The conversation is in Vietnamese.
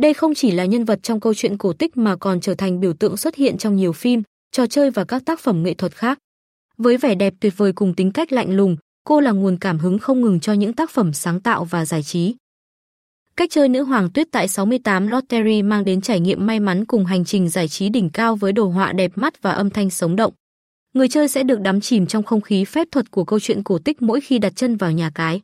Đây không chỉ là nhân vật trong câu chuyện cổ tích mà còn trở thành biểu tượng xuất hiện trong nhiều phim, trò chơi và các tác phẩm nghệ thuật khác. Với vẻ đẹp tuyệt vời cùng tính cách lạnh lùng, cô là nguồn cảm hứng không ngừng cho những tác phẩm sáng tạo và giải trí. Cách chơi nữ hoàng tuyết tại 68 Lottery mang đến trải nghiệm may mắn cùng hành trình giải trí đỉnh cao với đồ họa đẹp mắt và âm thanh sống động. Người chơi sẽ được đắm chìm trong không khí phép thuật của câu chuyện cổ tích mỗi khi đặt chân vào nhà cái.